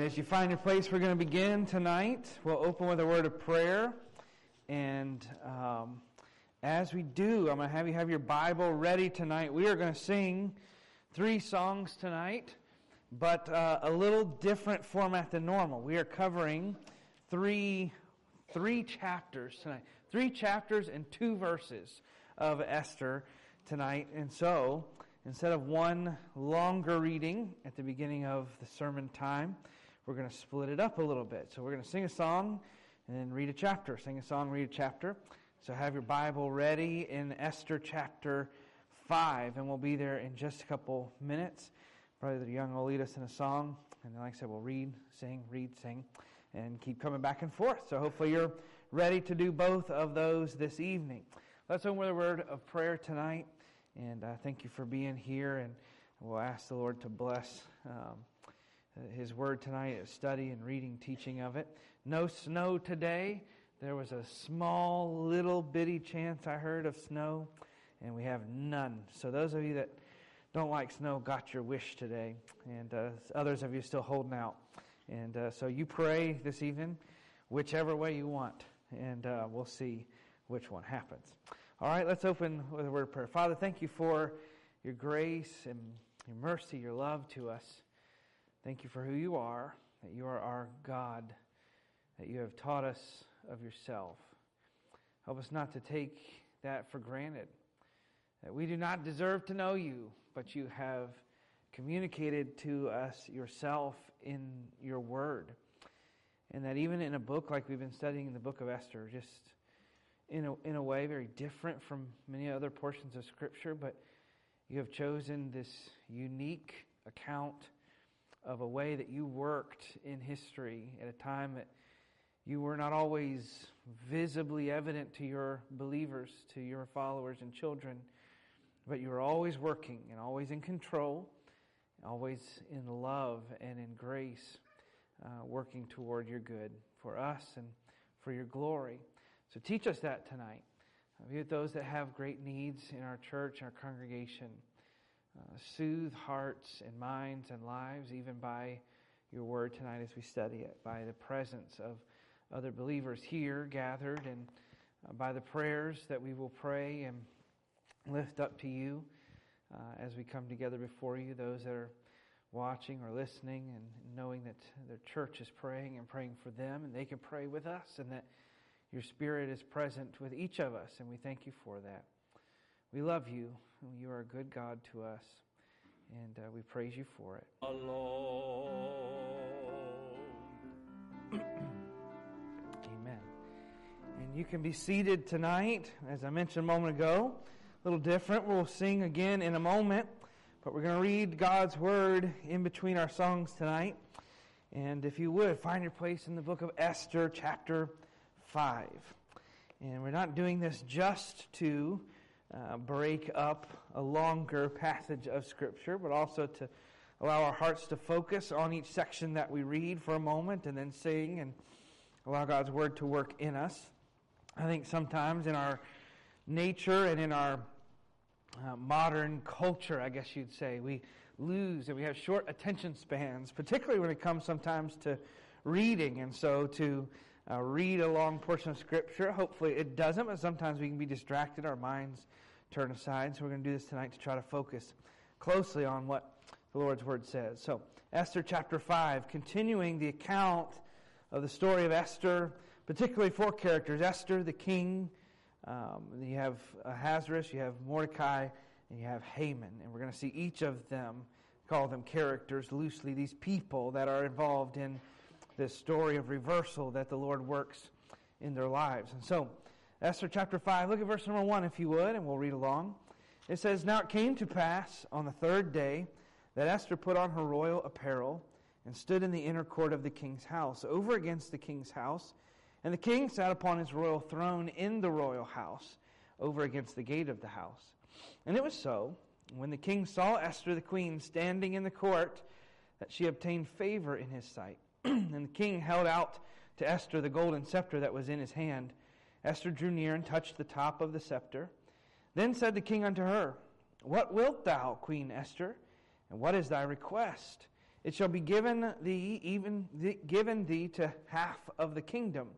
right, as you find your place, we're going to begin tonight. We'll open with a word of prayer. And um, as we do, I'm going to have you have your Bible ready tonight. We are going to sing three songs tonight, but uh, a little different format than normal. We are covering three, three chapters tonight. Three chapters and two verses of Esther tonight. And so, instead of one longer reading at the beginning of the sermon time, we're going to split it up a little bit. So we're going to sing a song and then read a chapter. Sing a song, read a chapter. So have your Bible ready in Esther chapter 5, and we'll be there in just a couple minutes. Brother Young will lead us in a song, and then, like I said, we'll read, sing, read, sing, and keep coming back and forth. So hopefully you're ready to do both of those this evening. Let's open with a word of prayer tonight, and uh, thank you for being here, and we'll ask the Lord to bless. Um, his word tonight, is study and reading, teaching of it. No snow today. There was a small, little bitty chance I heard of snow, and we have none. So, those of you that don't like snow got your wish today, and uh, others of you still holding out. And uh, so, you pray this evening, whichever way you want, and uh, we'll see which one happens. All right, let's open with a word of prayer. Father, thank you for your grace and your mercy, your love to us. Thank you for who you are, that you are our God, that you have taught us of yourself. Help us not to take that for granted, that we do not deserve to know you, but you have communicated to us yourself in your word. And that even in a book like we've been studying in the book of Esther, just in a, in a way very different from many other portions of Scripture, but you have chosen this unique account of a way that you worked in history at a time that you were not always visibly evident to your believers, to your followers and children, but you were always working and always in control, always in love and in grace, uh, working toward your good for us and for your glory. So teach us that tonight. Be with those that have great needs in our church, our congregation uh, soothe hearts and minds and lives, even by your word tonight as we study it, by the presence of other believers here gathered, and uh, by the prayers that we will pray and lift up to you uh, as we come together before you, those that are watching or listening and knowing that their church is praying and praying for them, and they can pray with us, and that your Spirit is present with each of us, and we thank you for that. We love you. You are a good God to us, and uh, we praise you for it. Alone. Amen. And you can be seated tonight, as I mentioned a moment ago. A little different. We'll sing again in a moment, but we're going to read God's Word in between our songs tonight. And if you would, find your place in the book of Esther, chapter 5. And we're not doing this just to uh, break up a longer passage of Scripture, but also to allow our hearts to focus on each section that we read for a moment and then sing and allow God's Word to work in us. I think sometimes in our nature and in our uh, modern culture, I guess you'd say, we lose and we have short attention spans, particularly when it comes sometimes to reading. And so to uh, read a long portion of Scripture. Hopefully it doesn't, but sometimes we can be distracted. Our minds turn aside. So we're going to do this tonight to try to focus closely on what the Lord's Word says. So, Esther chapter 5, continuing the account of the story of Esther, particularly four characters Esther, the king, um, you have Ahasuerus, you have Mordecai, and you have Haman. And we're going to see each of them, call them characters loosely, these people that are involved in this story of reversal that the Lord works in their lives. And so, Esther chapter 5, look at verse number 1 if you would, and we'll read along. It says, Now it came to pass on the third day that Esther put on her royal apparel and stood in the inner court of the king's house, over against the king's house. And the king sat upon his royal throne in the royal house, over against the gate of the house. And it was so, when the king saw Esther the queen standing in the court, that she obtained favor in his sight. and the king held out to Esther the golden scepter that was in his hand. Esther drew near and touched the top of the scepter. Then said the king unto her, What wilt thou, Queen Esther? And what is thy request? it shall be given thee, even the, given thee to half of the kingdom.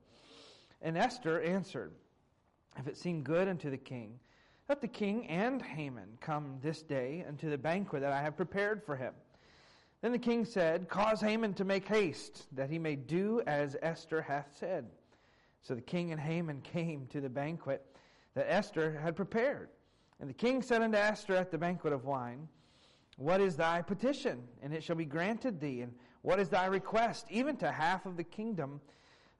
And Esther answered, If it seem good unto the king, let the king and Haman come this day unto the banquet that I have prepared for him. Then the king said, Cause Haman to make haste, that he may do as Esther hath said. So the king and Haman came to the banquet that Esther had prepared. And the king said unto Esther at the banquet of wine, what is thy petition? And it shall be granted thee. And what is thy request? Even to half of the kingdom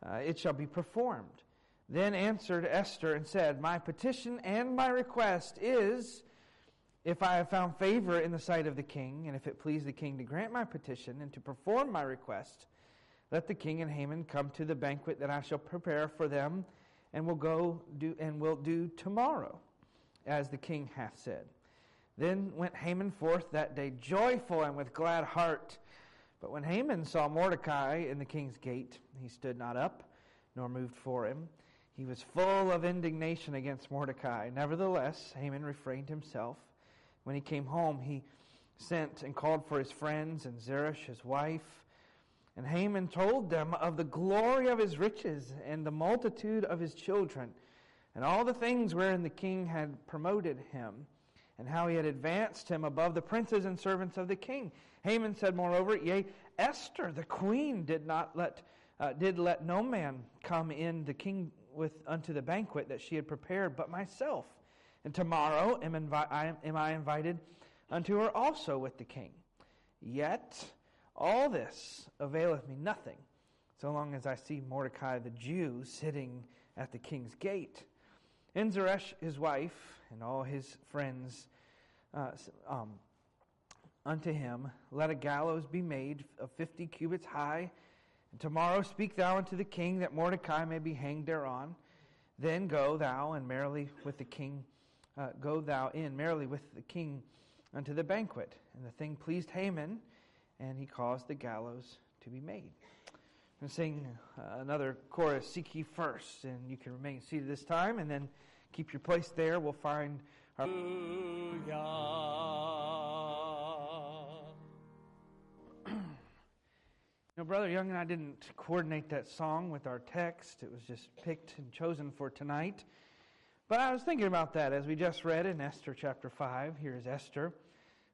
uh, it shall be performed. Then answered Esther and said, My petition and my request is, if I have found favor in the sight of the king, and if it please the king to grant my petition and to perform my request, let the king and Haman come to the banquet that I shall prepare for them, and will go do and will do tomorrow, as the king hath said. Then went Haman forth that day joyful and with glad heart. But when Haman saw Mordecai in the king's gate, he stood not up, nor moved for him. He was full of indignation against Mordecai. Nevertheless, Haman refrained himself. When he came home, he sent and called for his friends and Zeresh, his wife. And Haman told them of the glory of his riches and the multitude of his children, and all the things wherein the king had promoted him and how he had advanced him above the princes and servants of the king. Haman said, moreover, Yea, Esther, the queen, did not let uh, did let no man come in the king with unto the banquet that she had prepared, but myself. And tomorrow am, invi- I am, am I invited unto her also with the king. Yet all this availeth me nothing, so long as I see Mordecai the Jew sitting at the king's gate. And Zeresh, his wife, and all his friends uh, um, unto him, Let a gallows be made of fifty cubits high. And tomorrow speak thou unto the king that Mordecai may be hanged thereon. Then go thou and merrily with the king, uh, go thou in merrily with the king unto the banquet. And the thing pleased Haman, and he caused the gallows to be made. And sing uh, another chorus, Seek ye first, and you can remain seated this time, and then keep your place there. We'll find our. You know, Brother Young and I didn't coordinate that song with our text. It was just picked and chosen for tonight. But I was thinking about that as we just read in Esther chapter 5. Here is Esther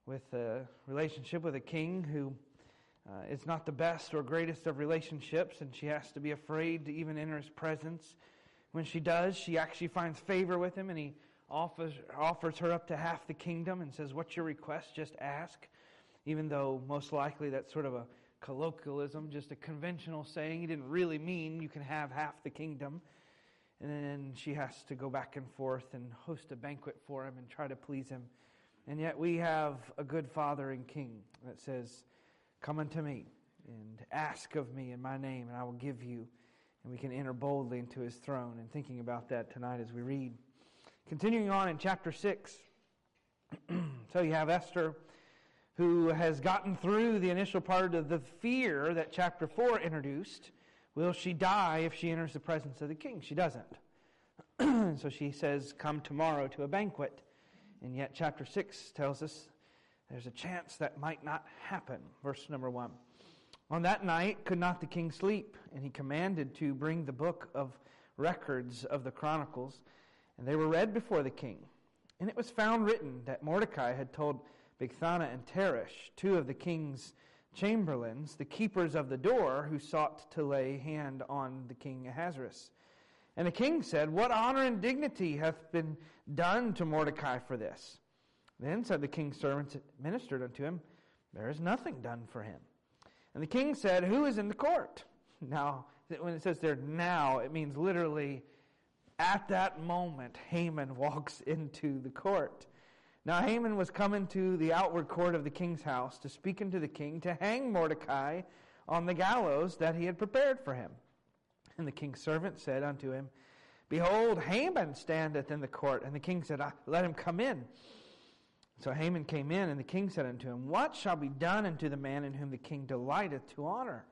with a relationship with a king who uh, is not the best or greatest of relationships, and she has to be afraid to even enter his presence. When she does, she actually finds favor with him, and he offers, offers her up to half the kingdom and says, What's your request? Just ask. Even though most likely that's sort of a colloquialism, just a conventional saying. He didn't really mean you can have half the kingdom. And then she has to go back and forth and host a banquet for him and try to please him. And yet we have a good Father and King that says, Come unto me and ask of me in my name, and I will give you. And we can enter boldly into his throne. And thinking about that tonight as we read. Continuing on in chapter 6. so you have Esther who has gotten through the initial part of the fear that chapter 4 introduced. Will she die if she enters the presence of the king? She doesn't. so she says, Come tomorrow to a banquet. And yet, chapter 6 tells us there's a chance that might not happen. Verse number 1. On that night could not the king sleep, and he commanded to bring the book of records of the Chronicles, and they were read before the king. And it was found written that Mordecai had told Bigthana and Teresh, two of the king's chamberlains, the keepers of the door, who sought to lay hand on the king Ahasuerus. And the king said, What honor and dignity hath been done to Mordecai for this? Then said the king's servants that ministered unto him, There is nothing done for him. And the king said, Who is in the court? Now, when it says there now, it means literally at that moment, Haman walks into the court. Now Haman was coming to the outward court of the king's house to speak unto the king to hang Mordecai on the gallows that he had prepared for him. And the king's servant said unto him, Behold, Haman standeth in the court. And the king said, ah, Let him come in. So Haman came in, and the king said unto him, What shall be done unto the man in whom the king delighteth to honor?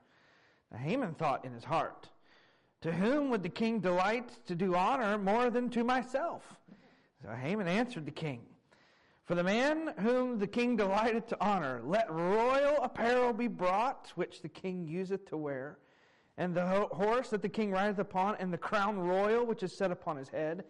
Now Haman thought in his heart, To whom would the king delight to do honor more than to myself? So Haman answered the king, For the man whom the king delighteth to honor, let royal apparel be brought, which the king useth to wear, and the horse that the king rideth upon, and the crown royal which is set upon his head.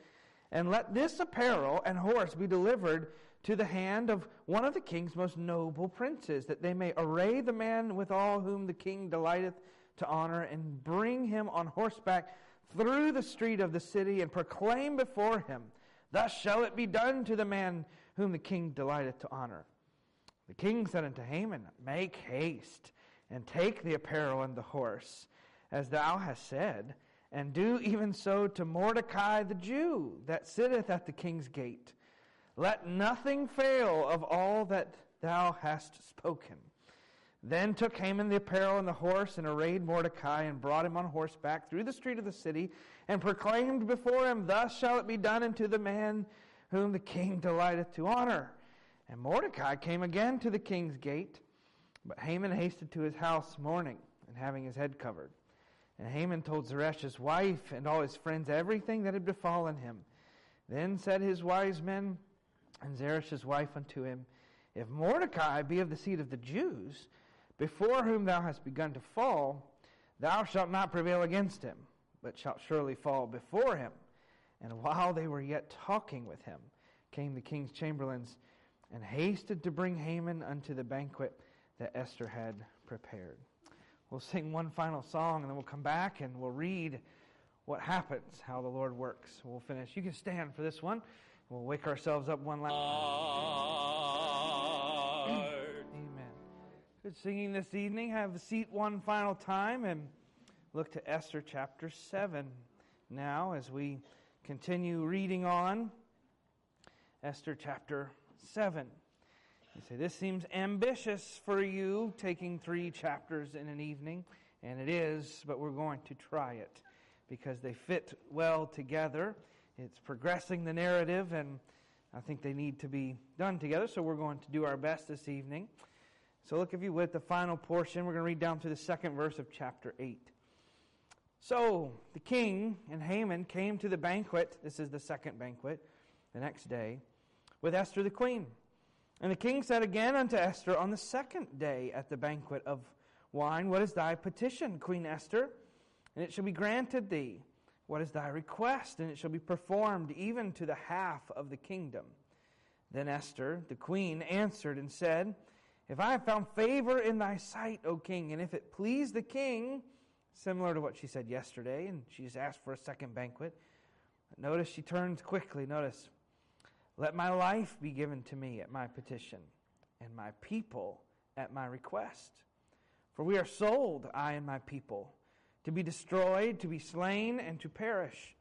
And let this apparel and horse be delivered to the hand of one of the king's most noble princes, that they may array the man with all whom the king delighteth to honor, and bring him on horseback through the street of the city, and proclaim before him, Thus shall it be done to the man whom the king delighteth to honor. The king said unto Haman, Make haste, and take the apparel and the horse, as thou hast said, and do even so to Mordecai the Jew, that sitteth at the king's gate. Let nothing fail of all that thou hast spoken. Then took Haman the apparel and the horse, and arrayed Mordecai, and brought him on horseback through the street of the city, and proclaimed before him, Thus shall it be done unto the man whom the king delighteth to honor. And Mordecai came again to the king's gate, but Haman hasted to his house mourning and having his head covered. And Haman told Zeresh his wife and all his friends everything that had befallen him. Then said his wise men and Zeresh's wife unto him, If Mordecai be of the seed of the Jews, before whom thou hast begun to fall, thou shalt not prevail against him, but shalt surely fall before him. And while they were yet talking with him, came the king's chamberlains and hasted to bring Haman unto the banquet that Esther had prepared. We'll sing one final song and then we'll come back and we'll read what happens, how the Lord works. We'll finish. You can stand for this one. We'll wake ourselves up one last time. Amen. Good singing this evening. Have a seat one final time and look to Esther chapter 7 now as we continue reading on Esther chapter 7. You say, This seems ambitious for you, taking three chapters in an evening. And it is, but we're going to try it because they fit well together. It's progressing the narrative, and I think they need to be done together. So we're going to do our best this evening. So look, if you would, the final portion. We're going to read down to the second verse of chapter 8. So the king and Haman came to the banquet. This is the second banquet, the next day, with Esther the queen. And the king said again unto Esther on the second day at the banquet of wine, What is thy petition, Queen Esther? And it shall be granted thee. What is thy request? And it shall be performed even to the half of the kingdom. Then Esther, the queen, answered and said, If I have found favor in thy sight, O king, and if it please the king, similar to what she said yesterday, and she asked for a second banquet. Notice she turns quickly. Notice, let my life be given to me at my petition, and my people at my request. For we are sold, I and my people, to be destroyed, to be slain, and to perish.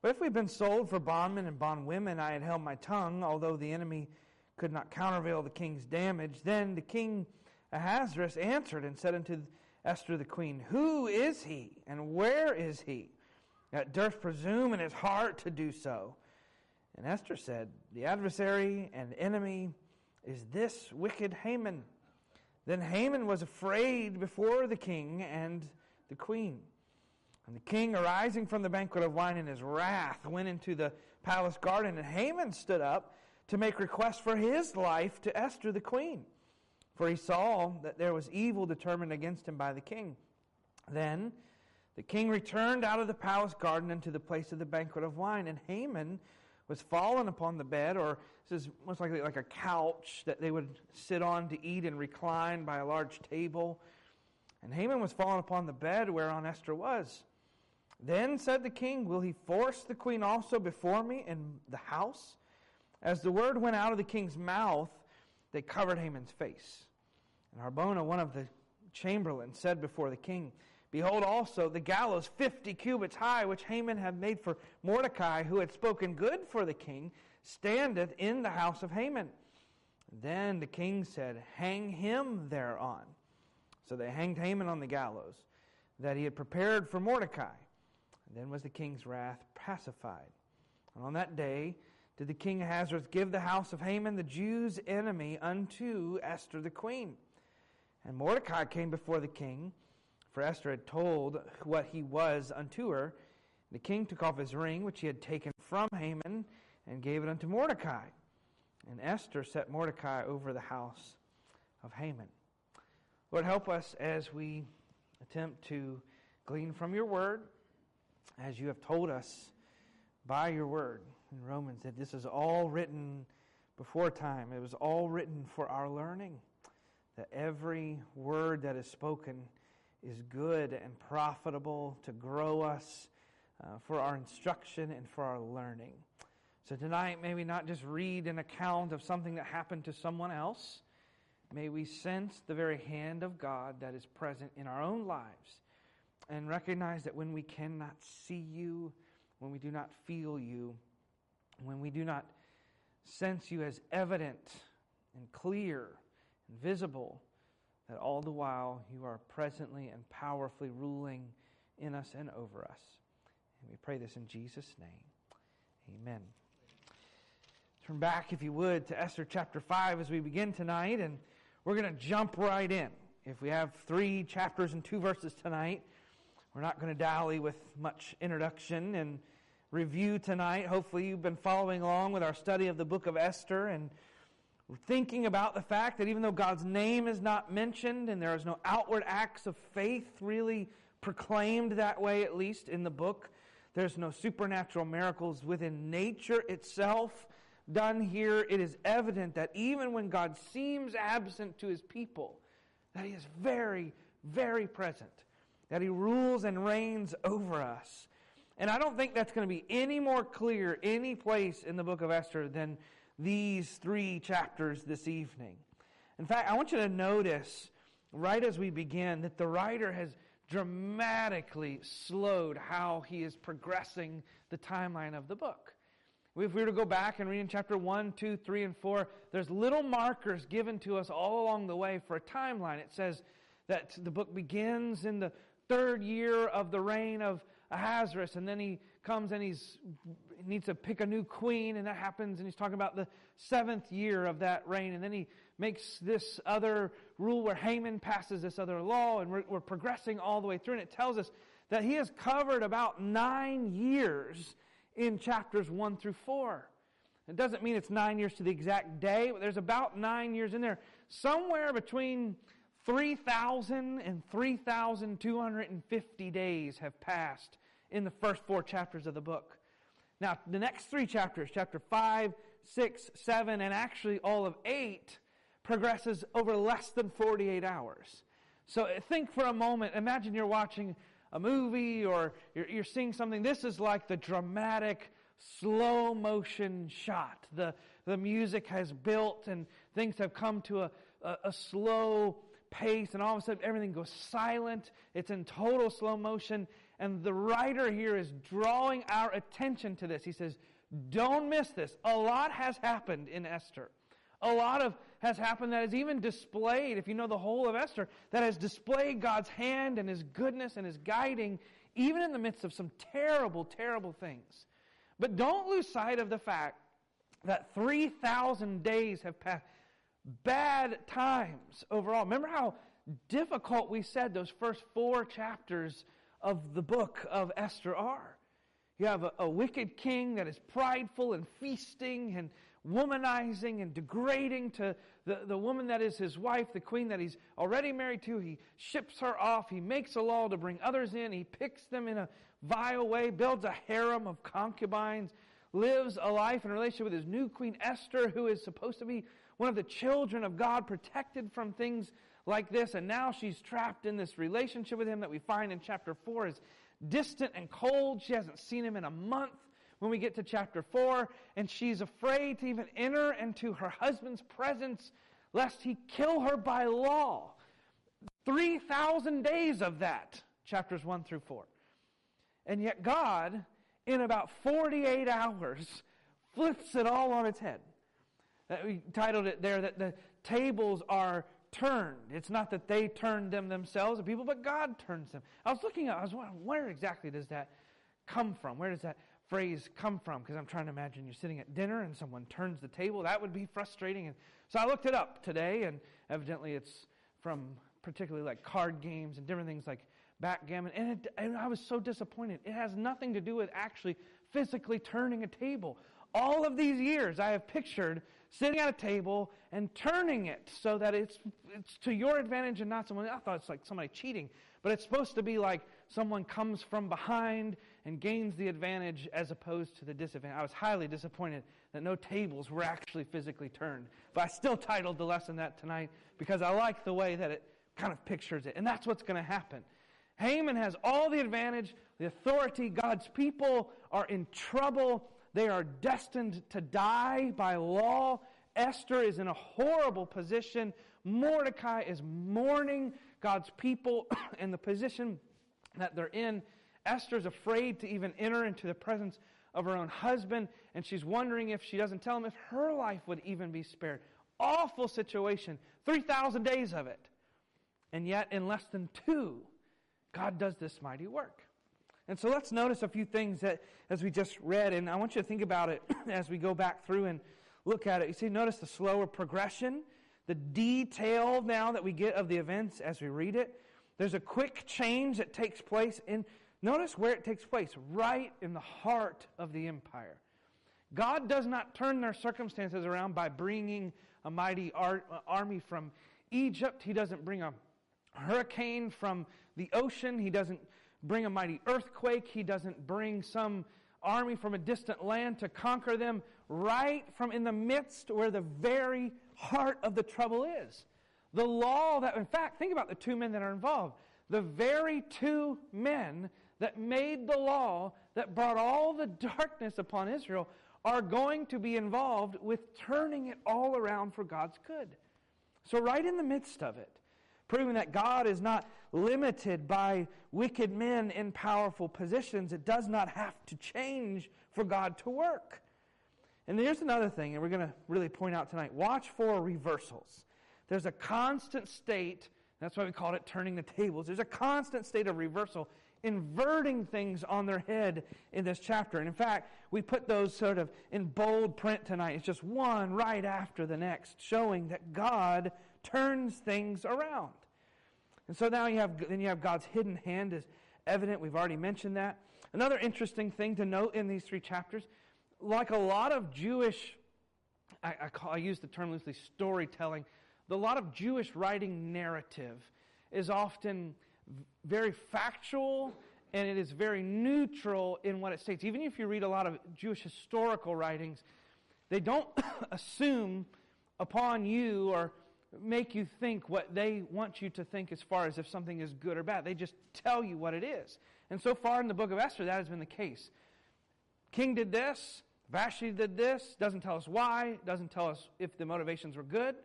But if we've been sold for bondmen and bondwomen, I had held my tongue, although the enemy could not countervail the king's damage. Then the king Ahasuerus answered and said unto Esther the queen, Who is he and where is he that durst presume in his heart to do so? And Esther said, The adversary and enemy is this wicked Haman. Then Haman was afraid before the king and the queen. And the king, arising from the banquet of wine in his wrath, went into the palace garden, and Haman stood up to make request for his life to Esther the queen for he saw that there was evil determined against him by the king. Then the king returned out of the palace garden into the place of the banquet of wine, and Haman was fallen upon the bed, or this is most likely like a couch that they would sit on to eat and recline by a large table. And Haman was fallen upon the bed whereon Esther was. Then said the king, Will he force the queen also before me in the house? As the word went out of the king's mouth, they covered Haman's face. And Harbona, one of the chamberlains, said before the king, Behold also the gallows fifty cubits high, which Haman had made for Mordecai, who had spoken good for the king, standeth in the house of Haman. Then the king said, Hang him thereon. So they hanged Haman on the gallows that he had prepared for Mordecai. And then was the king's wrath pacified. And on that day did the king Ahasuerus give the house of Haman, the Jews' enemy, unto Esther the queen. And Mordecai came before the king, for Esther had told what he was unto her. The king took off his ring, which he had taken from Haman, and gave it unto Mordecai. And Esther set Mordecai over the house of Haman. Lord, help us as we attempt to glean from your word, as you have told us by your word in Romans, that this is all written before time. It was all written for our learning, that every word that is spoken is good and profitable to grow us uh, for our instruction and for our learning. So tonight, may we not just read an account of something that happened to someone else. May we sense the very hand of God that is present in our own lives and recognize that when we cannot see you, when we do not feel you, when we do not sense you as evident and clear and visible, that all the while you are presently and powerfully ruling in us and over us. And we pray this in Jesus' name. Amen. Turn back, if you would, to Esther chapter 5 as we begin tonight, and we're going to jump right in. If we have three chapters and two verses tonight, we're not going to dally with much introduction and review tonight. Hopefully, you've been following along with our study of the book of Esther and thinking about the fact that even though God's name is not mentioned and there is no outward acts of faith really proclaimed that way, at least in the book, there's no supernatural miracles within nature itself done here. It is evident that even when God seems absent to his people, that he is very, very present, that he rules and reigns over us. And I don't think that's going to be any more clear any place in the book of Esther than these three chapters this evening. In fact, I want you to notice right as we begin that the writer has dramatically slowed how he is progressing the timeline of the book. If we were to go back and read in chapter 1, 2, 3, and 4, there's little markers given to us all along the way for a timeline. It says that the book begins in the third year of the reign of Ahasuerus, and then he comes and he's he needs to pick a new queen, and that happens, and he's talking about the seventh year of that reign, and then he makes this other rule where Haman passes this other law, and we're, we're progressing all the way through, and it tells us that he has covered about nine years in chapters one through four. It doesn't mean it's nine years to the exact day, but there's about nine years in there. Somewhere between 3,000 and 3,250 days have passed in the first four chapters of the book. Now, the next three chapters, chapter 5, 6, 7, and actually all of 8, progresses over less than 48 hours. So uh, think for a moment, imagine you're watching a movie or you're, you're seeing something. This is like the dramatic slow motion shot. The, the music has built and things have come to a, a, a slow pace, and all of a sudden everything goes silent. It's in total slow motion. And the writer here is drawing our attention to this. He says, Don't miss this. A lot has happened in Esther. A lot of has happened that has even displayed, if you know the whole of Esther, that has displayed God's hand and His goodness and His guiding, even in the midst of some terrible, terrible things. But don't lose sight of the fact that 3,000 days have passed bad times overall. Remember how difficult we said those first four chapters of the book of Esther are. You have a, a, wicked king that is prideful and feasting and womanizing and degrading to the, the woman that is his wife, the queen that he's already married to. He ships her off. He makes a law to bring others in. He picks them in a vile way, builds a harem of concubines, lives a life in relationship with his new queen Esther, who is supposed to be one of the children of God, protected from things like this, and now she's trapped in this relationship with him that we find in chapter 4 is distant and cold. She hasn't seen him in a month when we get to chapter 4, and she's afraid to even enter into her husband's presence lest he kill her by law. 3,000 days of that, chapters 1 through 4. And yet, God, in about 48 hours, flips it all on its head. We titled it there that the tables are turned. It's not that they turned them themselves, the people, but God turns them. I was looking at, I was wondering, where exactly does that come from? Where does that phrase come from? Because I'm trying to imagine you're sitting at dinner and someone turns the table. That would be frustrating. And so I looked it up today, and evidently it's from particularly like card games and different things like backgammon. And, it, and I was so disappointed. It has nothing to do with actually physically turning a table. All of these years, I have pictured sitting at a table and turning it so that it's, it's to your advantage and not someone. I thought it's like somebody cheating, but it's supposed to be like someone comes from behind and gains the advantage as opposed to the disadvantage. I was highly disappointed that no tables were actually physically turned. But I still titled the lesson that tonight because I like the way that it kind of pictures it. And that's what's going to happen. Haman has all the advantage, the authority. God's people are in trouble. They are destined to die by law. Esther is in a horrible position. Mordecai is mourning God's people and the position that they're in. Esther's afraid to even enter into the presence of her own husband, and she's wondering if she doesn't tell him if her life would even be spared. Awful situation. 3,000 days of it. And yet, in less than two, God does this mighty work. And so let's notice a few things that as we just read, and I want you to think about it as we go back through and look at it. You see, notice the slower progression, the detail now that we get of the events as we read it. There's a quick change that takes place and notice where it takes place, right in the heart of the empire. God does not turn their circumstances around by bringing a mighty ar- army from Egypt. He doesn't bring a hurricane from the ocean. He doesn't bring a mighty earthquake. He doesn't bring some army from a distant land to conquer them right from in the midst where the very heart of the trouble is. The law that, in fact, think about the two men that are involved. The very two men that made the law that brought all the darkness upon Israel are going to be involved with turning it all around for God's good. So, right in the midst of it, proving that God is not limited by wicked men in powerful positions. It does not have to change for God to work. And here's another thing, and we're going to really point out tonight watch for reversals. There's a constant state, that's why we call it turning the tables. There's a constant state of reversal, inverting things on their head in this chapter. And in fact, we put those sort of in bold print tonight. It's just one right after the next, showing that God turns things around. And so now you have, then you have God's hidden hand is evident. We've already mentioned that. Another interesting thing to note in these three chapters, like a lot of Jewish, I, I, call, I use the term loosely, storytelling, the lot of Jewish writing narrative is often very factual and it is very neutral in what it states. Even if you read a lot of Jewish historical writings, they don't assume upon you or make you think what they want you to think as far as if something is good or bad. They just tell you what it is. And so far in the book of Esther, that has been the case. King did this, Vashti did this, doesn't tell us why, doesn't tell us if the motivations were good.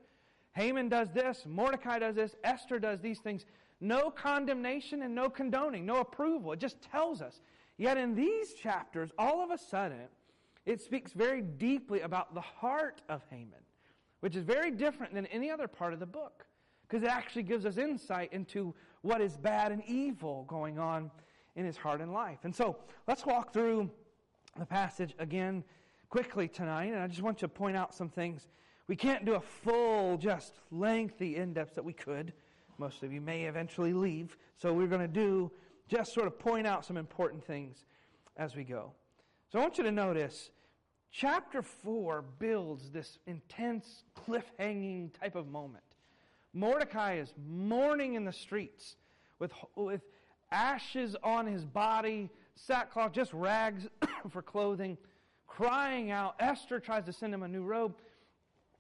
Haman does this, Mordecai does this, Esther does these things. No condemnation and no condoning, no approval. It just tells us. Yet in these chapters, all of a sudden, it speaks very deeply about the heart of Haman which is very different than any other part of the book because it actually gives us insight into what is bad and evil going on in his heart and life. And so let's walk through the passage again quickly tonight, and I just want to point out some things. We can't do a full, just lengthy in depth that we could. Most of you may eventually leave, so we're going to do just sort of point out some important things as we go. So I want you to notice Chapter 4 builds this intense, cliffhanging type of moment. Mordecai is mourning in the streets with, with ashes on his body, sackcloth, just rags for clothing, crying out. Esther tries to send him a new robe.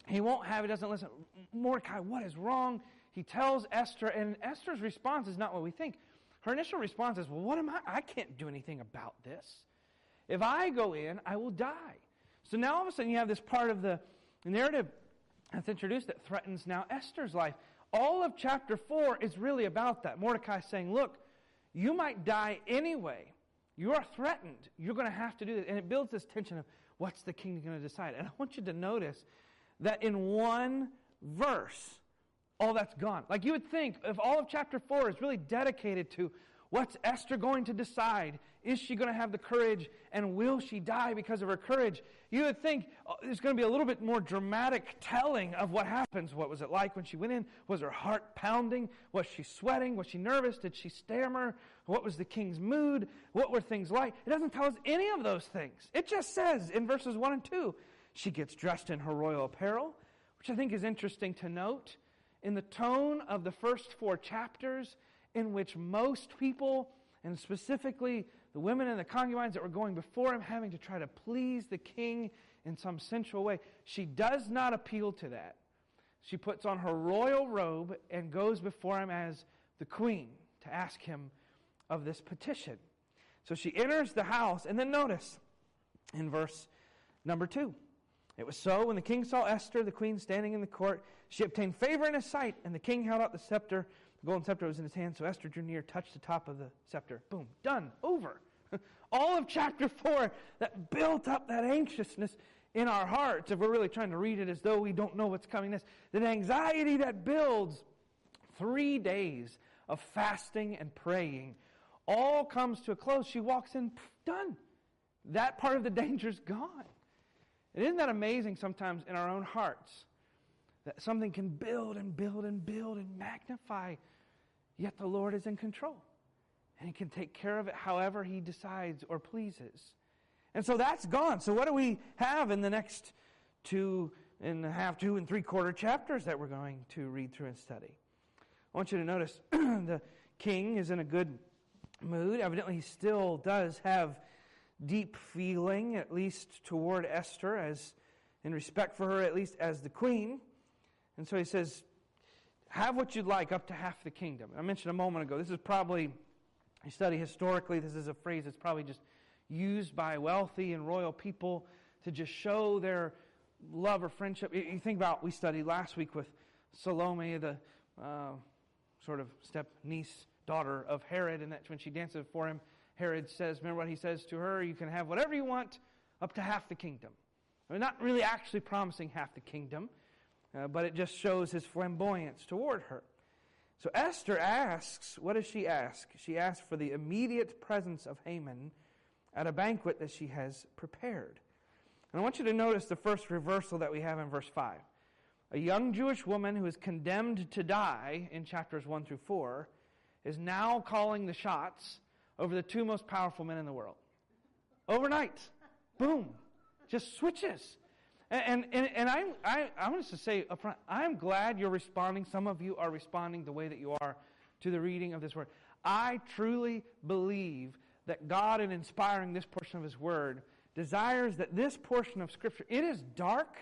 He won't have, it, he doesn't listen. Mordecai, what is wrong? He tells Esther, and Esther's response is not what we think. Her initial response is, Well, what am I? I can't do anything about this. If I go in, I will die. So now all of a sudden you have this part of the narrative that's introduced that threatens now Esther's life. All of chapter 4 is really about that. Mordecai saying, Look, you might die anyway. You are threatened. You're going to have to do this. And it builds this tension of what's the king going to decide? And I want you to notice that in one verse, all that's gone. Like you would think, if all of chapter 4 is really dedicated to what's Esther going to decide Is she going to have the courage and will she die because of her courage? You would think oh, there's going to be a little bit more dramatic telling of what happens. What was it like when she went in? Was her heart pounding? Was she sweating? Was she nervous? Did she stammer? What was the king's mood? What were things like? It doesn't tell us any of those things. It just says in verses 1 and 2 she gets dressed in her royal apparel, which I think is interesting to note. In the tone of the first four chapters, in which most people, and specifically the women and the concubines that were going before him, having to try to please the king in some sensual way. She does not appeal to that. She puts on her royal robe and goes before him as the queen to ask him of this petition. So she enters the house, and then notice in verse number two. It was so when the king saw Esther, the queen, standing in the court, she obtained favor in his sight, and the king held out the scepter the golden scepter was in his hand, so Esther drew near, touched the top of the scepter. Boom, done, over. All of chapter 4 that built up that anxiousness in our hearts, if we're really trying to read it as though we don't know what's coming next, that anxiety that builds three days of fasting and praying all comes to a close. She walks in, done. That part of the danger's gone. And isn't that amazing sometimes in our own hearts? That something can build and build and build and magnify Yet the Lord is in control. And He can take care of it however He decides or pleases. And so that's gone. So, what do we have in the next two and a half, two and three quarter chapters that we're going to read through and study? I want you to notice the king is in a good mood. Evidently, he still does have deep feeling, at least toward Esther, as in respect for her, at least as the queen. And so he says, have what you'd like up to half the kingdom. I mentioned a moment ago, this is probably, you study historically, this is a phrase that's probably just used by wealthy and royal people to just show their love or friendship. You think about, we studied last week with Salome, the uh, sort of step niece daughter of Herod, and that when she dances for him, Herod says, remember what he says to her? You can have whatever you want up to half the kingdom. I mean, not really actually promising half the kingdom uh, but it just shows his flamboyance toward her. So Esther asks, what does she ask? She asks for the immediate presence of Haman at a banquet that she has prepared. And I want you to notice the first reversal that we have in verse 5. A young Jewish woman who is condemned to die in chapters 1 through 4 is now calling the shots over the two most powerful men in the world. Overnight. Boom. Just switches. And, and, and I, I, I want to say up front, I'm glad you're responding. Some of you are responding the way that you are to the reading of this word. I truly believe that God, in inspiring this portion of His Word, desires that this portion of Scripture, it is dark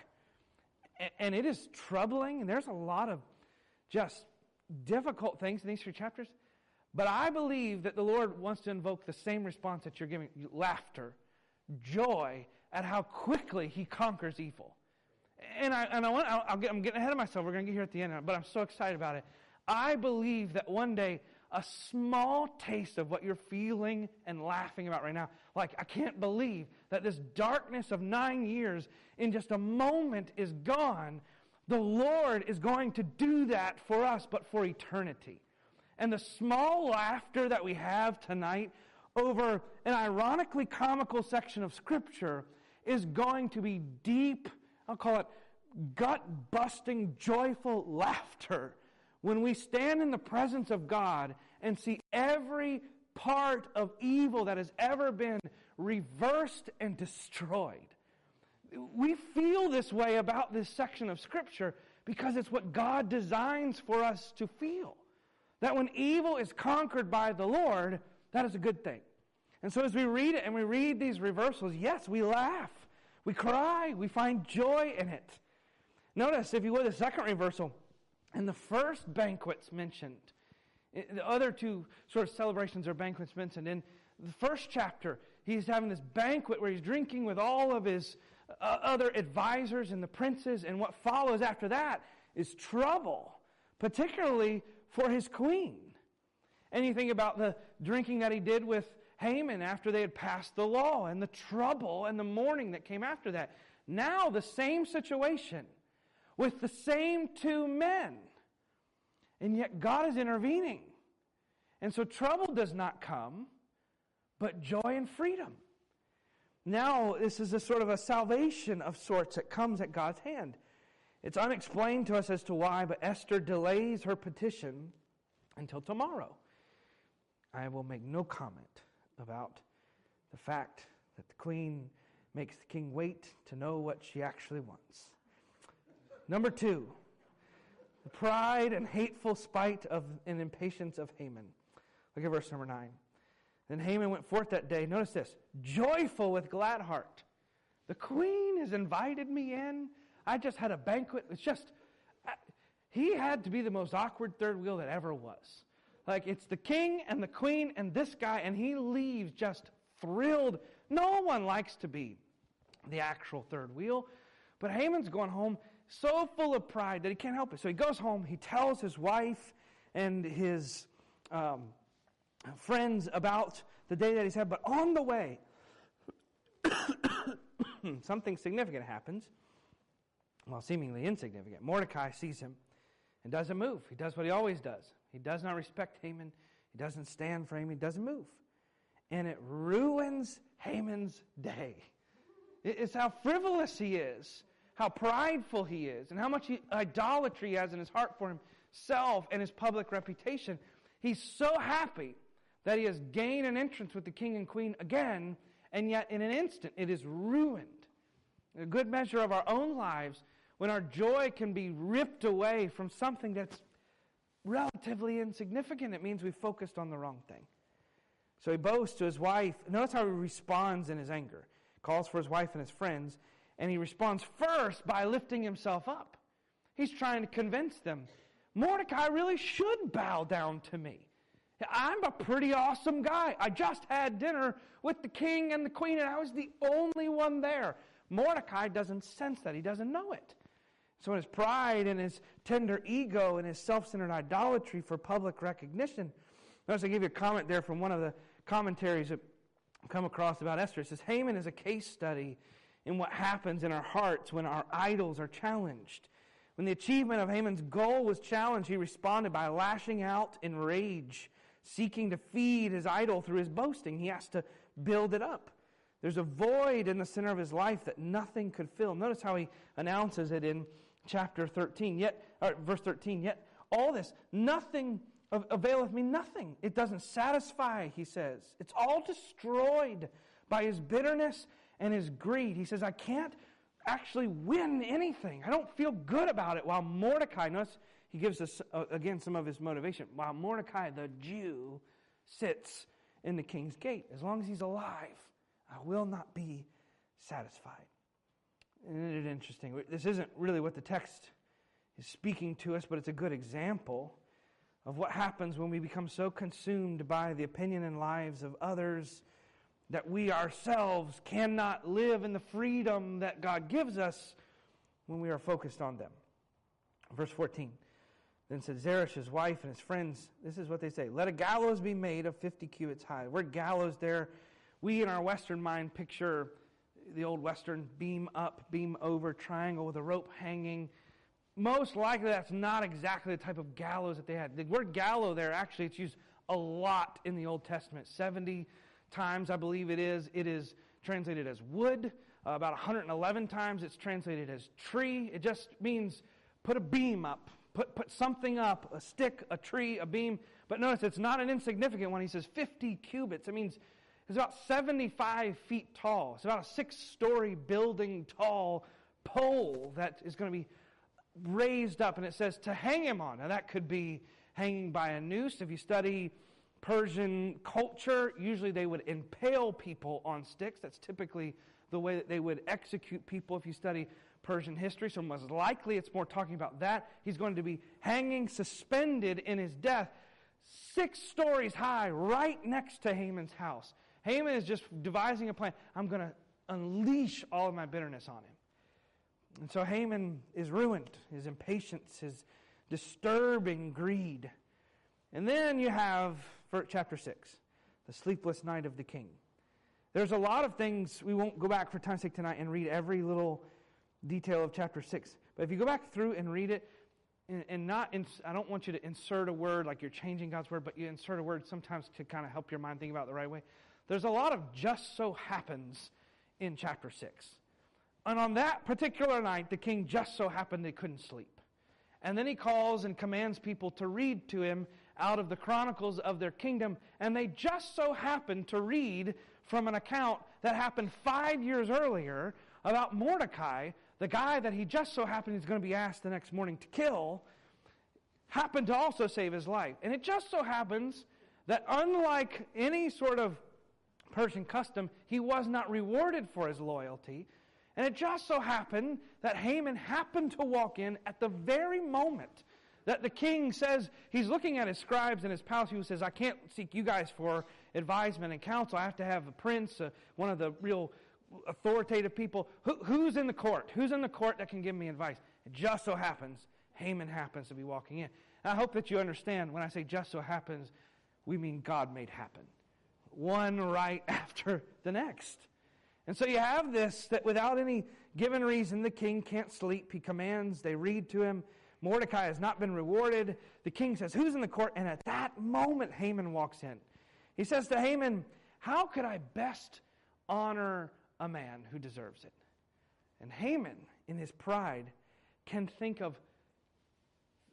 and it is troubling, and there's a lot of just difficult things in these three chapters. But I believe that the Lord wants to invoke the same response that you're giving laughter, joy, at how quickly he conquers evil. And, I, and I want, I'll, I'll get, I'm getting ahead of myself. We're going to get here at the end, but I'm so excited about it. I believe that one day, a small taste of what you're feeling and laughing about right now, like, I can't believe that this darkness of nine years in just a moment is gone. The Lord is going to do that for us, but for eternity. And the small laughter that we have tonight over an ironically comical section of Scripture is going to be deep, I'll call it gut busting, joyful laughter when we stand in the presence of God and see every part of evil that has ever been reversed and destroyed. We feel this way about this section of Scripture because it's what God designs for us to feel. That when evil is conquered by the Lord, that is a good thing. And so as we read it and we read these reversals, yes, we laugh, we cry, we find joy in it. Notice, if you would, the second reversal, and the first banquets mentioned, the other two sort of celebrations or banquets mentioned. In the first chapter, he's having this banquet where he's drinking with all of his uh, other advisors and the princes, and what follows after that is trouble, particularly for his queen. Anything about the drinking that he did with Haman after they had passed the law and the trouble and the mourning that came after that. Now, the same situation with the same two men. And yet, God is intervening. And so, trouble does not come, but joy and freedom. Now, this is a sort of a salvation of sorts that comes at God's hand. It's unexplained to us as to why, but Esther delays her petition until tomorrow. I will make no comment about the fact that the queen makes the king wait to know what she actually wants. Number two, the pride and hateful spite of and impatience of Haman. Look at verse number nine. Then Haman went forth that day, notice this, joyful with glad heart. The queen has invited me in. I just had a banquet. It's just, uh, he had to be the most awkward third wheel that ever was. Like, it's the king and the queen and this guy, and he leaves just thrilled. No one likes to be the actual third wheel. But Haman's going home so full of pride that he can't help it. So he goes home, he tells his wife and his um, friends about the day that he's had, but on the way, something significant happens. Well, seemingly insignificant. Mordecai sees him and doesn't move. He does what he always does. He does not respect Haman. He doesn't stand for him. He doesn't move. And it ruins Haman's day. It's how frivolous he is, how prideful he is, and how much he, idolatry he has in his heart for himself and his public reputation. He's so happy that he has gained an entrance with the king and queen again, and yet in an instant it is ruined. A good measure of our own lives when our joy can be ripped away from something that's relatively insignificant, it means we focused on the wrong thing. So he boasts to his wife. Notice how he responds in his anger. He Calls for his wife and his friends, and he responds first by lifting himself up. He's trying to convince them Mordecai really should bow down to me. I'm a pretty awesome guy. I just had dinner with the king and the queen, and I was the only one there. Mordecai doesn't sense that. He doesn't know it. So, in his pride and his tender ego and his self centered idolatry for public recognition, notice I gave you a comment there from one of the commentaries that come across about Esther. It says Haman is a case study in what happens in our hearts when our idols are challenged. When the achievement of Haman's goal was challenged, he responded by lashing out in rage seeking to feed his idol through his boasting. He has to build it up. There's a void in the center of his life that nothing could fill. Notice how he announces it in chapter 13. Yet, or verse 13. Yet all this, nothing availeth me nothing. It doesn't satisfy, he says. It's all destroyed by his bitterness and his greed. He says, I can't actually win anything. I don't feel good about it. While Mordecai, notice he gives us, uh, again, some of his motivation. While Mordecai, the Jew, sits in the king's gate, as long as he's alive, I will not be satisfied. Isn't it interesting? This isn't really what the text is speaking to us, but it's a good example of what happens when we become so consumed by the opinion and lives of others that we ourselves cannot live in the freedom that God gives us when we are focused on them. Verse 14. Then said Zeresh, his wife, and his friends, this is what they say Let a gallows be made of 50 cubits high. Word gallows there, we in our Western mind picture the old Western beam up, beam over triangle with a rope hanging. Most likely that's not exactly the type of gallows that they had. The word gallows there, actually, it's used a lot in the Old Testament. 70 times, I believe it is. It is translated as wood. Uh, about 111 times it's translated as tree. It just means put a beam up Put, put something up, a stick, a tree, a beam. But notice it's not an insignificant one. He says 50 cubits. It means it's about 75 feet tall. It's about a six story building tall pole that is going to be raised up. And it says to hang him on. Now, that could be hanging by a noose. If you study Persian culture, usually they would impale people on sticks. That's typically the way that they would execute people. If you study Persian history, so most likely it's more talking about that. He's going to be hanging suspended in his death, six stories high, right next to Haman's house. Haman is just devising a plan. I'm going to unleash all of my bitterness on him. And so Haman is ruined, his impatience, his disturbing greed. And then you have chapter 6, the sleepless night of the king. There's a lot of things, we won't go back for time's sake tonight and read every little detail of chapter 6. But if you go back through and read it, and, not, ins- I don't want you to insert a word like you're changing God's word, but you insert a word sometimes to kind of help your mind think about it the right way. There's a lot of just so happens in chapter 6. And on that particular night, the king just so happened they couldn't sleep. And then he calls and commands people to read to him out of the chronicles of their kingdom. And they just so happened to read from an account that happened five years earlier about Mordecai, the guy that he just so happened is going to be asked the next morning to kill, happened to also save his life. And it just so happens that unlike any sort of Persian custom, he was not rewarded for his loyalty. And it just so happened that Haman happened to walk in at the very moment that the king says, he's looking at his scribes in his palace, who says, I can't seek you guys for advisement and counsel. I have to have a prince, uh, one of the real authoritative people. Who, who's in the court? Who's in the court that can give me advice? It just so happens, Haman happens to be walking in. And I hope that you understand when I say just so happens, we mean God made happen. One right after the next. And so you have this that without any given reason, the king can't sleep. He commands, they read to him. Mordecai has not been rewarded. The king says, Who's in the court? And at that moment, Haman walks in. He says to Haman, How could I best honor a man who deserves it? And Haman, in his pride, can think of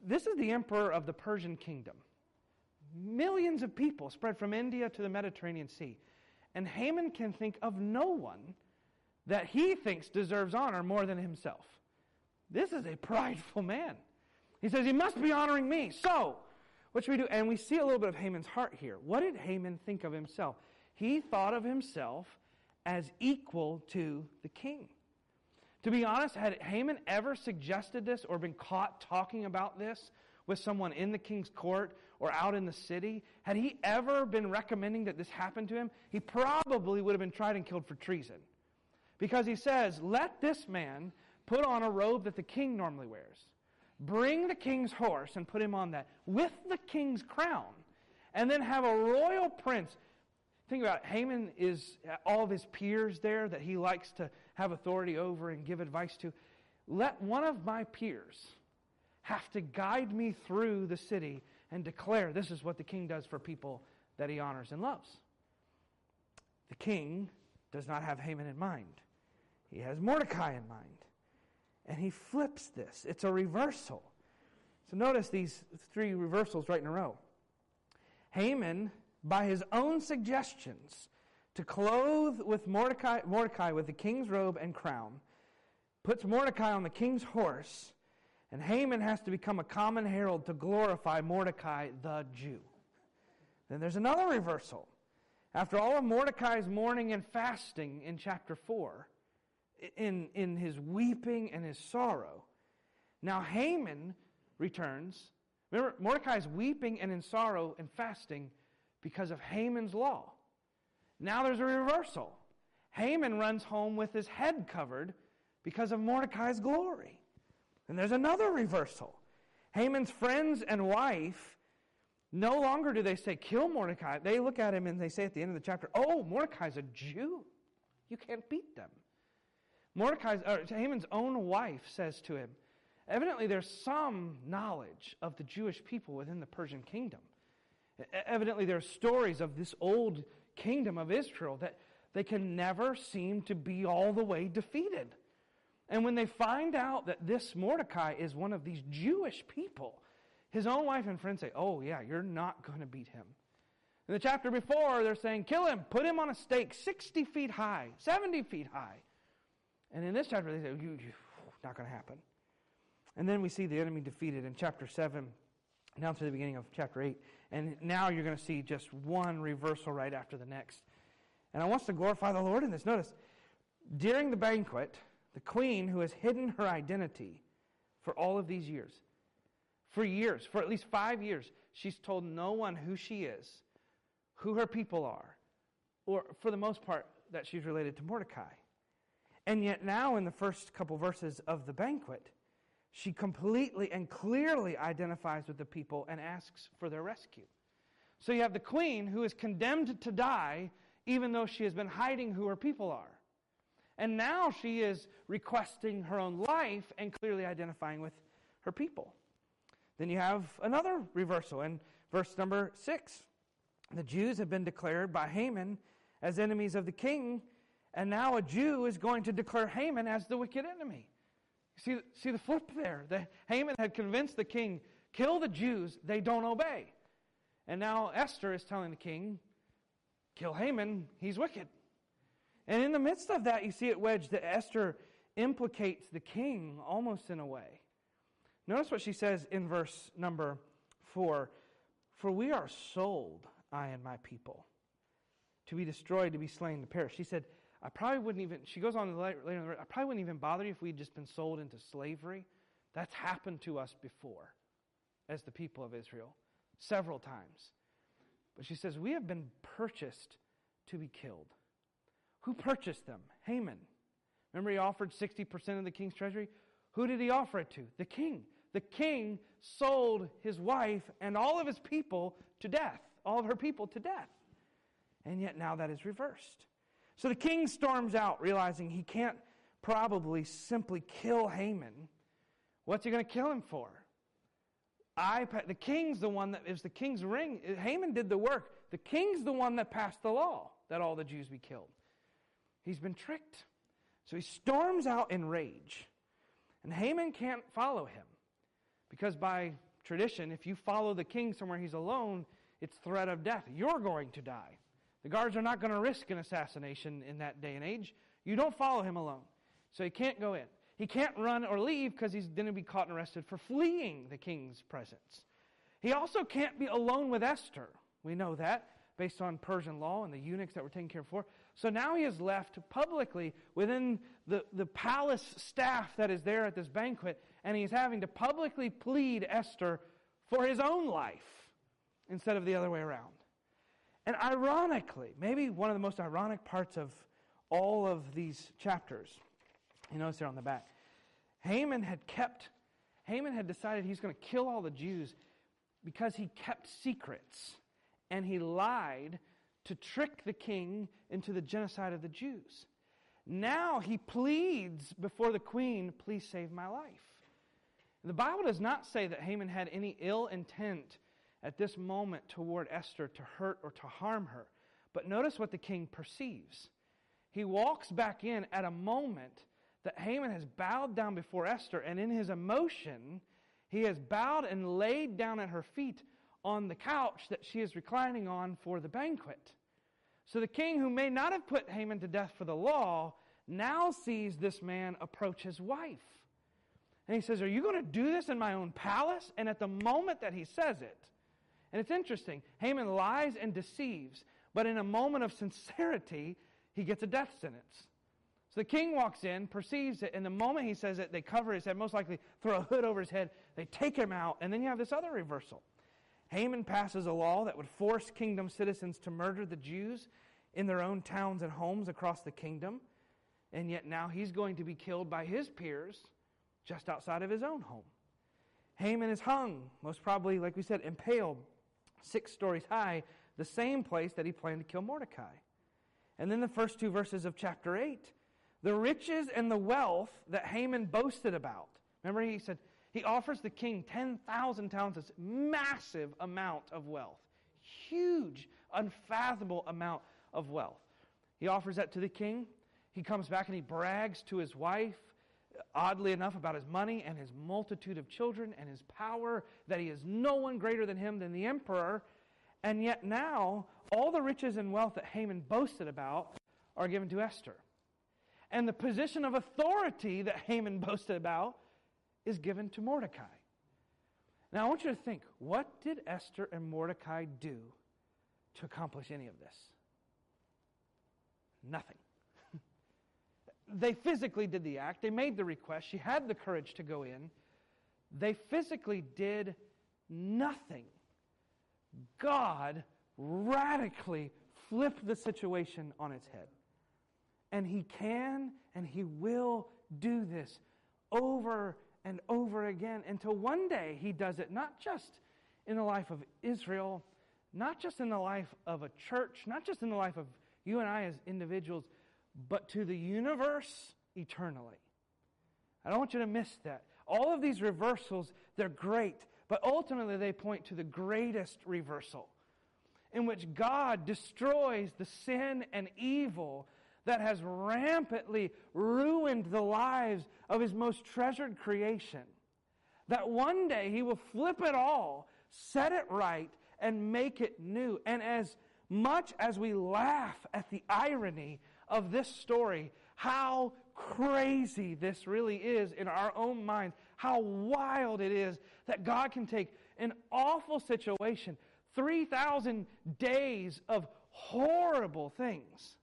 this is the emperor of the Persian kingdom. Millions of people spread from India to the Mediterranean Sea. And Haman can think of no one that he thinks deserves honor more than himself. This is a prideful man. He says, He must be honoring me. So, what should we do? And we see a little bit of Haman's heart here. What did Haman think of himself? He thought of himself as equal to the king. To be honest, had Haman ever suggested this or been caught talking about this with someone in the king's court or out in the city, had he ever been recommending that this happen to him, he probably would have been tried and killed for treason. Because he says, Let this man put on a robe that the king normally wears. Bring the king's horse and put him on that with the king's crown. And then have a royal prince. Think about it. Haman is uh, all of his peers there that he likes to have authority over and give advice to. Let one of my peers have to guide me through the city and declare this is what the king does for people that he honors and loves. The king does not have Haman in mind, he has Mordecai in mind. And he flips this. It's a reversal. So notice these three reversals right in a row. Haman, by his own suggestions, to clothe with Mordecai, Mordecai with the king's robe and crown, puts Mordecai on the king's horse and Haman has to become a common herald to glorify Mordecai the Jew. Then there's another reversal. After all of Mordecai's mourning and fasting in chapter 4, in, in his weeping and his sorrow, now Haman returns. Remember, Mordecai's weeping and in sorrow and fasting because of Haman's law. Now there's a reversal. Haman runs home with his head covered because of Mordecai's glory. And there's another reversal. Haman's friends and wife, no longer do they say, kill Mordecai. They look at him and they say at the end of the chapter, oh, Mordecai's a Jew. You can't beat them. Mordecai's, or Haman's own wife says to him, evidently there's some knowledge of the Jewish people within the Persian kingdom. Evidently there are stories of this old kingdom of Israel that they can never seem to be all the way defeated. And when they find out that this Mordecai is one of these Jewish people, his own wife and friends say, Oh, yeah, you're not going to beat him. In the chapter before, they're saying, Kill him, put him on a stake 60 feet high, 70 feet high. And in this chapter, they say, you, you, Not going to happen. And then we see the enemy defeated in chapter 7, down to the beginning of chapter 8. And now you're going to see just one reversal right after the next. And I want to glorify the Lord in this. Notice, during the banquet, the queen who has hidden her identity for all of these years. For years, for at least five years, she's told no one who she is, who her people are, or for the most part, that she's related to Mordecai. And yet, now in the first couple verses of the banquet, she completely and clearly identifies with the people and asks for their rescue. So you have the queen who is condemned to die, even though she has been hiding who her people are. And now she is requesting her own life and clearly identifying with her people. Then you have another reversal in verse number 6. The Jews have been declared by Haman as enemies of the king, and now a Jew is going to declare Haman as the wicked enemy. See, see the flip there. The, Haman had convinced the king, kill the Jews, they don't obey. And now Esther is telling the king, kill Haman, he's wicked. And in the midst of that, you see it wedged that Esther implicates the king almost in a way. Notice what she says in verse number four For we are sold, I and my people, to be destroyed, to be slain, to perish. She said, I probably wouldn't even, she goes on later, later I probably wouldn't even bother you if we'd just been sold into slavery. That's happened to us before as the people of Israel several times. But she says, We have been purchased to be killed. Who purchased them? Haman. Remember, he offered 60% of the king's treasury? Who did he offer it to? The king. The king sold his wife and all of his people to death, all of her people to death. And yet now that is reversed. So the king storms out, realizing he can't probably simply kill Haman. What's he going to kill him for? I, the king's the one that is the king's ring. Haman did the work. The king's the one that passed the law that all the Jews be killed. He's been tricked. So he storms out in rage. And Haman can't follow him. Because by tradition, if you follow the king somewhere he's alone, it's threat of death. You're going to die. The guards are not going to risk an assassination in that day and age. You don't follow him alone. So he can't go in. He can't run or leave because he's going to be caught and arrested for fleeing the king's presence. He also can't be alone with Esther. We know that based on Persian law and the eunuchs that were taken care of for. So now he is left publicly within the, the palace staff that is there at this banquet, and he's having to publicly plead Esther for his own life instead of the other way around. And ironically, maybe one of the most ironic parts of all of these chapters, you notice there on the back, Haman had kept, Haman had decided he's going to kill all the Jews because he kept secrets and he lied to trick the king into the genocide of the Jews. Now he pleads before the queen, please save my life. The Bible does not say that Haman had any ill intent at this moment toward Esther to hurt or to harm her. But notice what the king perceives. He walks back in at a moment that Haman has bowed down before Esther, and in his emotion, he has bowed and laid down at her feet on the couch that she is reclining on for the banquet. So the king, who may not have put Haman to death for the law, now sees this man approach his wife. And he says, Are you going to do this in my own palace? And at the moment that he says it, and it's interesting, Haman lies and deceives, but in a moment of sincerity, he gets a death sentence. So the king walks in, perceives it, and the moment he says it, they cover his head, most likely throw a hood over his head, they take him out, and then you have this other reversal. Haman passes a law that would force kingdom citizens to murder the Jews in their own towns and homes across the kingdom. And yet now he's going to be killed by his peers just outside of his own home. Haman is hung, most probably, like we said, impaled six stories high, the same place that he planned to kill Mordecai. And then the first two verses of chapter 8 the riches and the wealth that Haman boasted about. Remember, he said, he offers the king 10,000 talents, a massive amount of wealth, huge, unfathomable amount of wealth. He offers that to the king. He comes back and he brags to his wife, oddly enough, about his money and his multitude of children and his power, that he is no one greater than him than the emperor. And yet now, all the riches and wealth that Haman boasted about are given to Esther. And the position of authority that Haman boasted about is given to Mordecai. Now, I want you to think what did Esther and Mordecai do to accomplish any of this? Nothing. they physically did the act, they made the request, she had the courage to go in. They physically did nothing. God radically flipped the situation on its head. And He can and He will do this over and over again until one day he does it not just in the life of Israel, not just in the life of a church, not just in the life of you and I as individuals, but to the universe eternally. I don't want you to miss that. All of these reversals, they're great, but ultimately they point to the greatest reversal. in which God destroys the sin and evil that has rampantly ruined the lives of his most treasured creation. That one day he will flip it all, set it right, and make it new. And as much as we laugh at the irony of this story, how crazy this really is in our own minds, how wild it is that God can take an awful situation, 3,000 days of horrible things,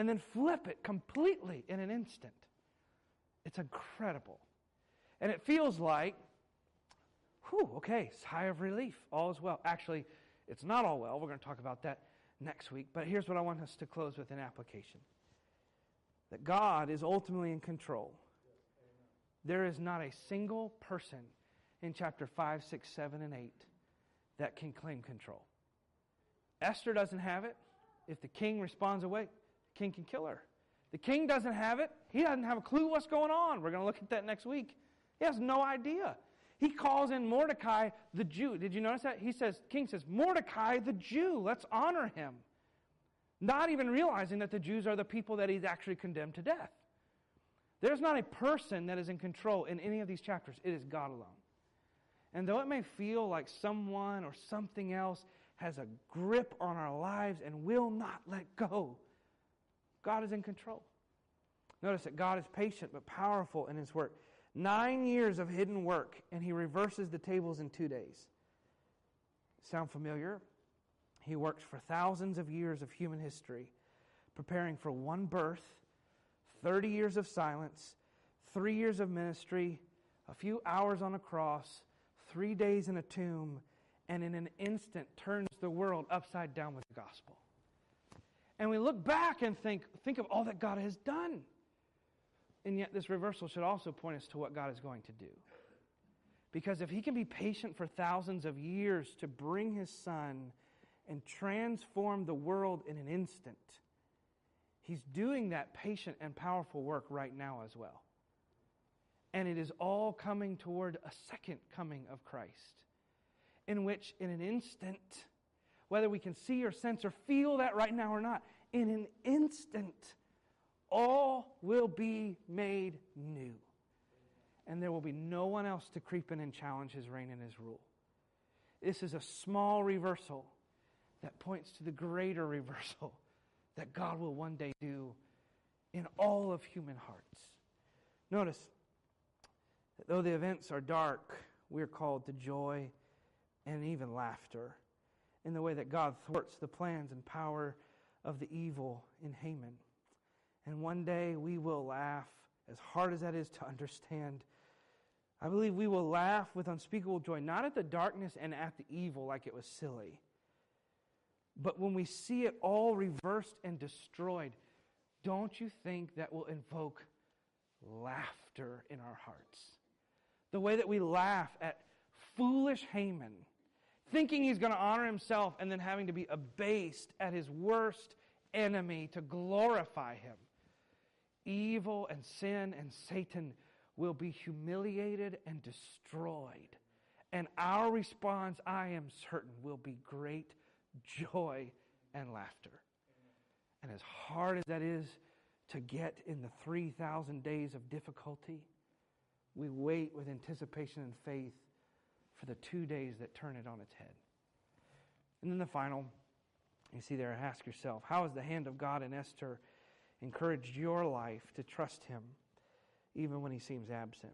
and then flip it completely in an instant. It's incredible. And it feels like, whew, okay, sigh of relief, all is well. Actually, it's not all well. We're going to talk about that next week. But here's what I want us to close with an application that God is ultimately in control. There is not a single person in chapter 5, 6, 7, and 8 that can claim control. Esther doesn't have it. If the king responds away, king can kill her. The king doesn't have it. He doesn't have a clue what's going on. We're going to look at that next week. He has no idea. He calls in Mordecai the Jew. Did you notice that? He says, King says, Mordecai the Jew. Let's honor him. Not even realizing that the Jews are the people that he's actually condemned to death. There's not a person that is in control in any of these chapters. It is God alone. And though it may feel like someone or something else has a grip on our lives and will not let go, God is in control. Notice that God is patient but powerful in his work. Nine years of hidden work, and he reverses the tables in two days. Sound familiar? He works for thousands of years of human history, preparing for one birth, 30 years of silence, three years of ministry, a few hours on a cross, three days in a tomb, and in an instant turns the world upside down with the gospel. And we look back and think, think of all that God has done. And yet, this reversal should also point us to what God is going to do. Because if He can be patient for thousands of years to bring His Son and transform the world in an instant, He's doing that patient and powerful work right now as well. And it is all coming toward a second coming of Christ, in which, in an instant, whether we can see or sense or feel that right now or not, in an instant, all will be made new. And there will be no one else to creep in and challenge his reign and his rule. This is a small reversal that points to the greater reversal that God will one day do in all of human hearts. Notice that though the events are dark, we're called to joy and even laughter in the way that God thwarts the plans and power of the evil in Haman. And one day we will laugh, as hard as that is to understand. I believe we will laugh with unspeakable joy, not at the darkness and at the evil like it was silly, but when we see it all reversed and destroyed, don't you think that will invoke laughter in our hearts? The way that we laugh at foolish Haman, thinking he's going to honor himself and then having to be abased at his worst enemy to glorify him. Evil and sin and Satan will be humiliated and destroyed. And our response, I am certain, will be great joy and laughter. And as hard as that is to get in the 3,000 days of difficulty, we wait with anticipation and faith for the two days that turn it on its head. And then the final, you see there, ask yourself, how has the hand of God in Esther encouraged your life to trust Him even when He seems absent?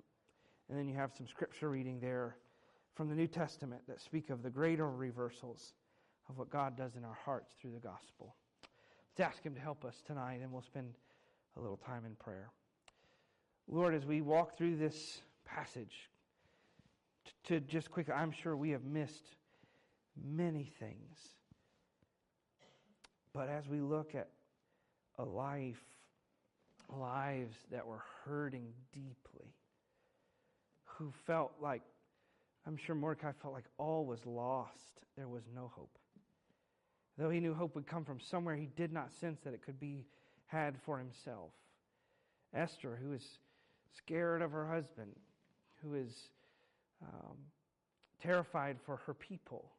And then you have some scripture reading there from the New Testament that speak of the greater reversals of what God does in our hearts through the gospel. Let's ask Him to help us tonight, and we'll spend a little time in prayer. Lord, as we walk through this passage, to just quickly, I'm sure we have missed many things. But as we look at a life, lives that were hurting deeply, who felt like, I'm sure Mordecai felt like all was lost, there was no hope. Though he knew hope would come from somewhere, he did not sense that it could be had for himself. Esther, who is scared of her husband, who is um, terrified for her people,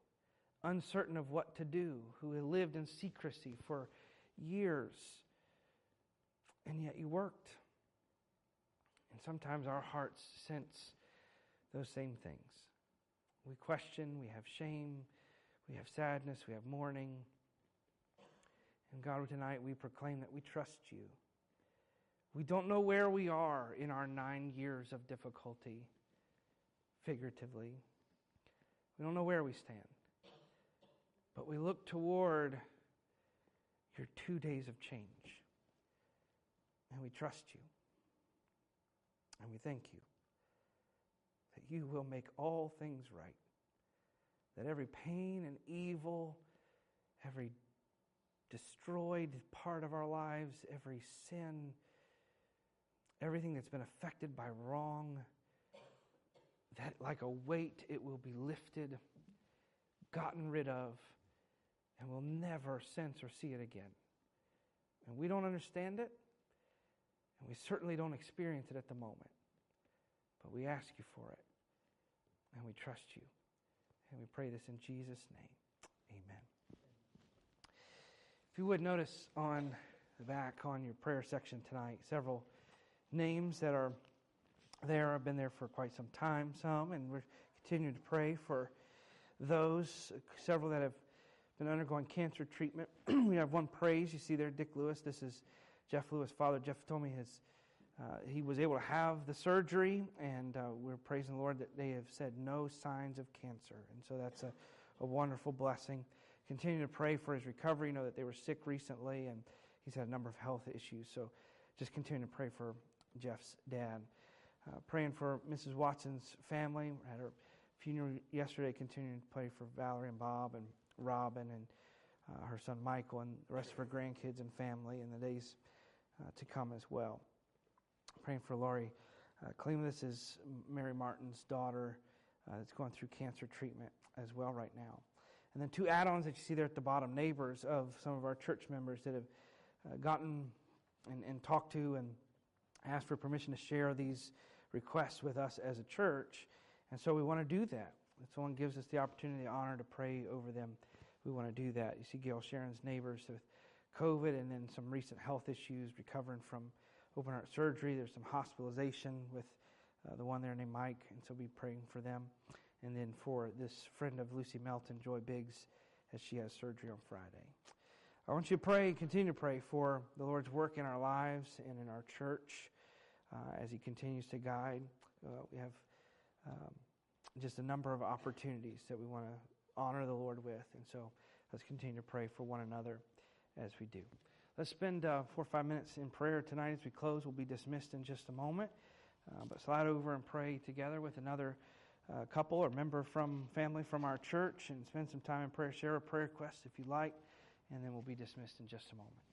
uncertain of what to do, who had lived in secrecy for years, and yet you worked. And sometimes our hearts sense those same things. We question, we have shame, we have sadness, we have mourning. And God, tonight we proclaim that we trust you. We don't know where we are in our nine years of difficulty, figuratively. We don't know where we stand. But we look toward your two days of change. And we trust you. And we thank you that you will make all things right. That every pain and evil, every destroyed part of our lives, every sin, everything that's been affected by wrong, that like a weight it will be lifted, gotten rid of, and we'll never sense or see it again. And we don't understand it, and we certainly don't experience it at the moment. But we ask you for it, and we trust you. And we pray this in Jesus' name. Amen. If you would notice on the back on your prayer section tonight, several names that are there I've been there for quite some time, some, and we're continuing to pray for those, several that have been undergoing cancer treatment. we have one praise. You see there, Dick Lewis. This is Jeff Lewis' father. Jeff told me his uh, he was able to have the surgery, and uh, we're praising the Lord that they have said no signs of cancer. And so that's a, a wonderful blessing. Continue to pray for his recovery. You know that they were sick recently, and he's had a number of health issues. So just continue to pray for Jeff's dad. Uh, praying for Mrs. Watson's family. We had her funeral yesterday. Continuing to pray for Valerie and Bob and Robin and uh, her son Michael and the rest of her grandkids and family in the days uh, to come as well. Praying for Laurie uh, This is Mary Martin's daughter uh, that's going through cancer treatment as well right now. And then two add ons that you see there at the bottom, neighbors of some of our church members that have uh, gotten and, and talked to and asked for permission to share these requests with us as a church. And so we want to do that. If someone gives us the opportunity, the honor to pray over them, we want to do that. You see Gail Sharon's neighbors with COVID and then some recent health issues, recovering from open heart surgery. There's some hospitalization with uh, the one there named Mike, and so be praying for them. And then for this friend of Lucy Melton, Joy Biggs, as she has surgery on Friday. I want you to pray, continue to pray for the Lord's work in our lives and in our church uh, as He continues to guide. Uh, we have um, just a number of opportunities that we want to honor the Lord with. And so let's continue to pray for one another as we do. Let's spend uh, four or five minutes in prayer tonight as we close. We'll be dismissed in just a moment. Uh, but slide over and pray together with another uh, couple or member from family from our church and spend some time in prayer. Share a prayer request if you like, and then we'll be dismissed in just a moment.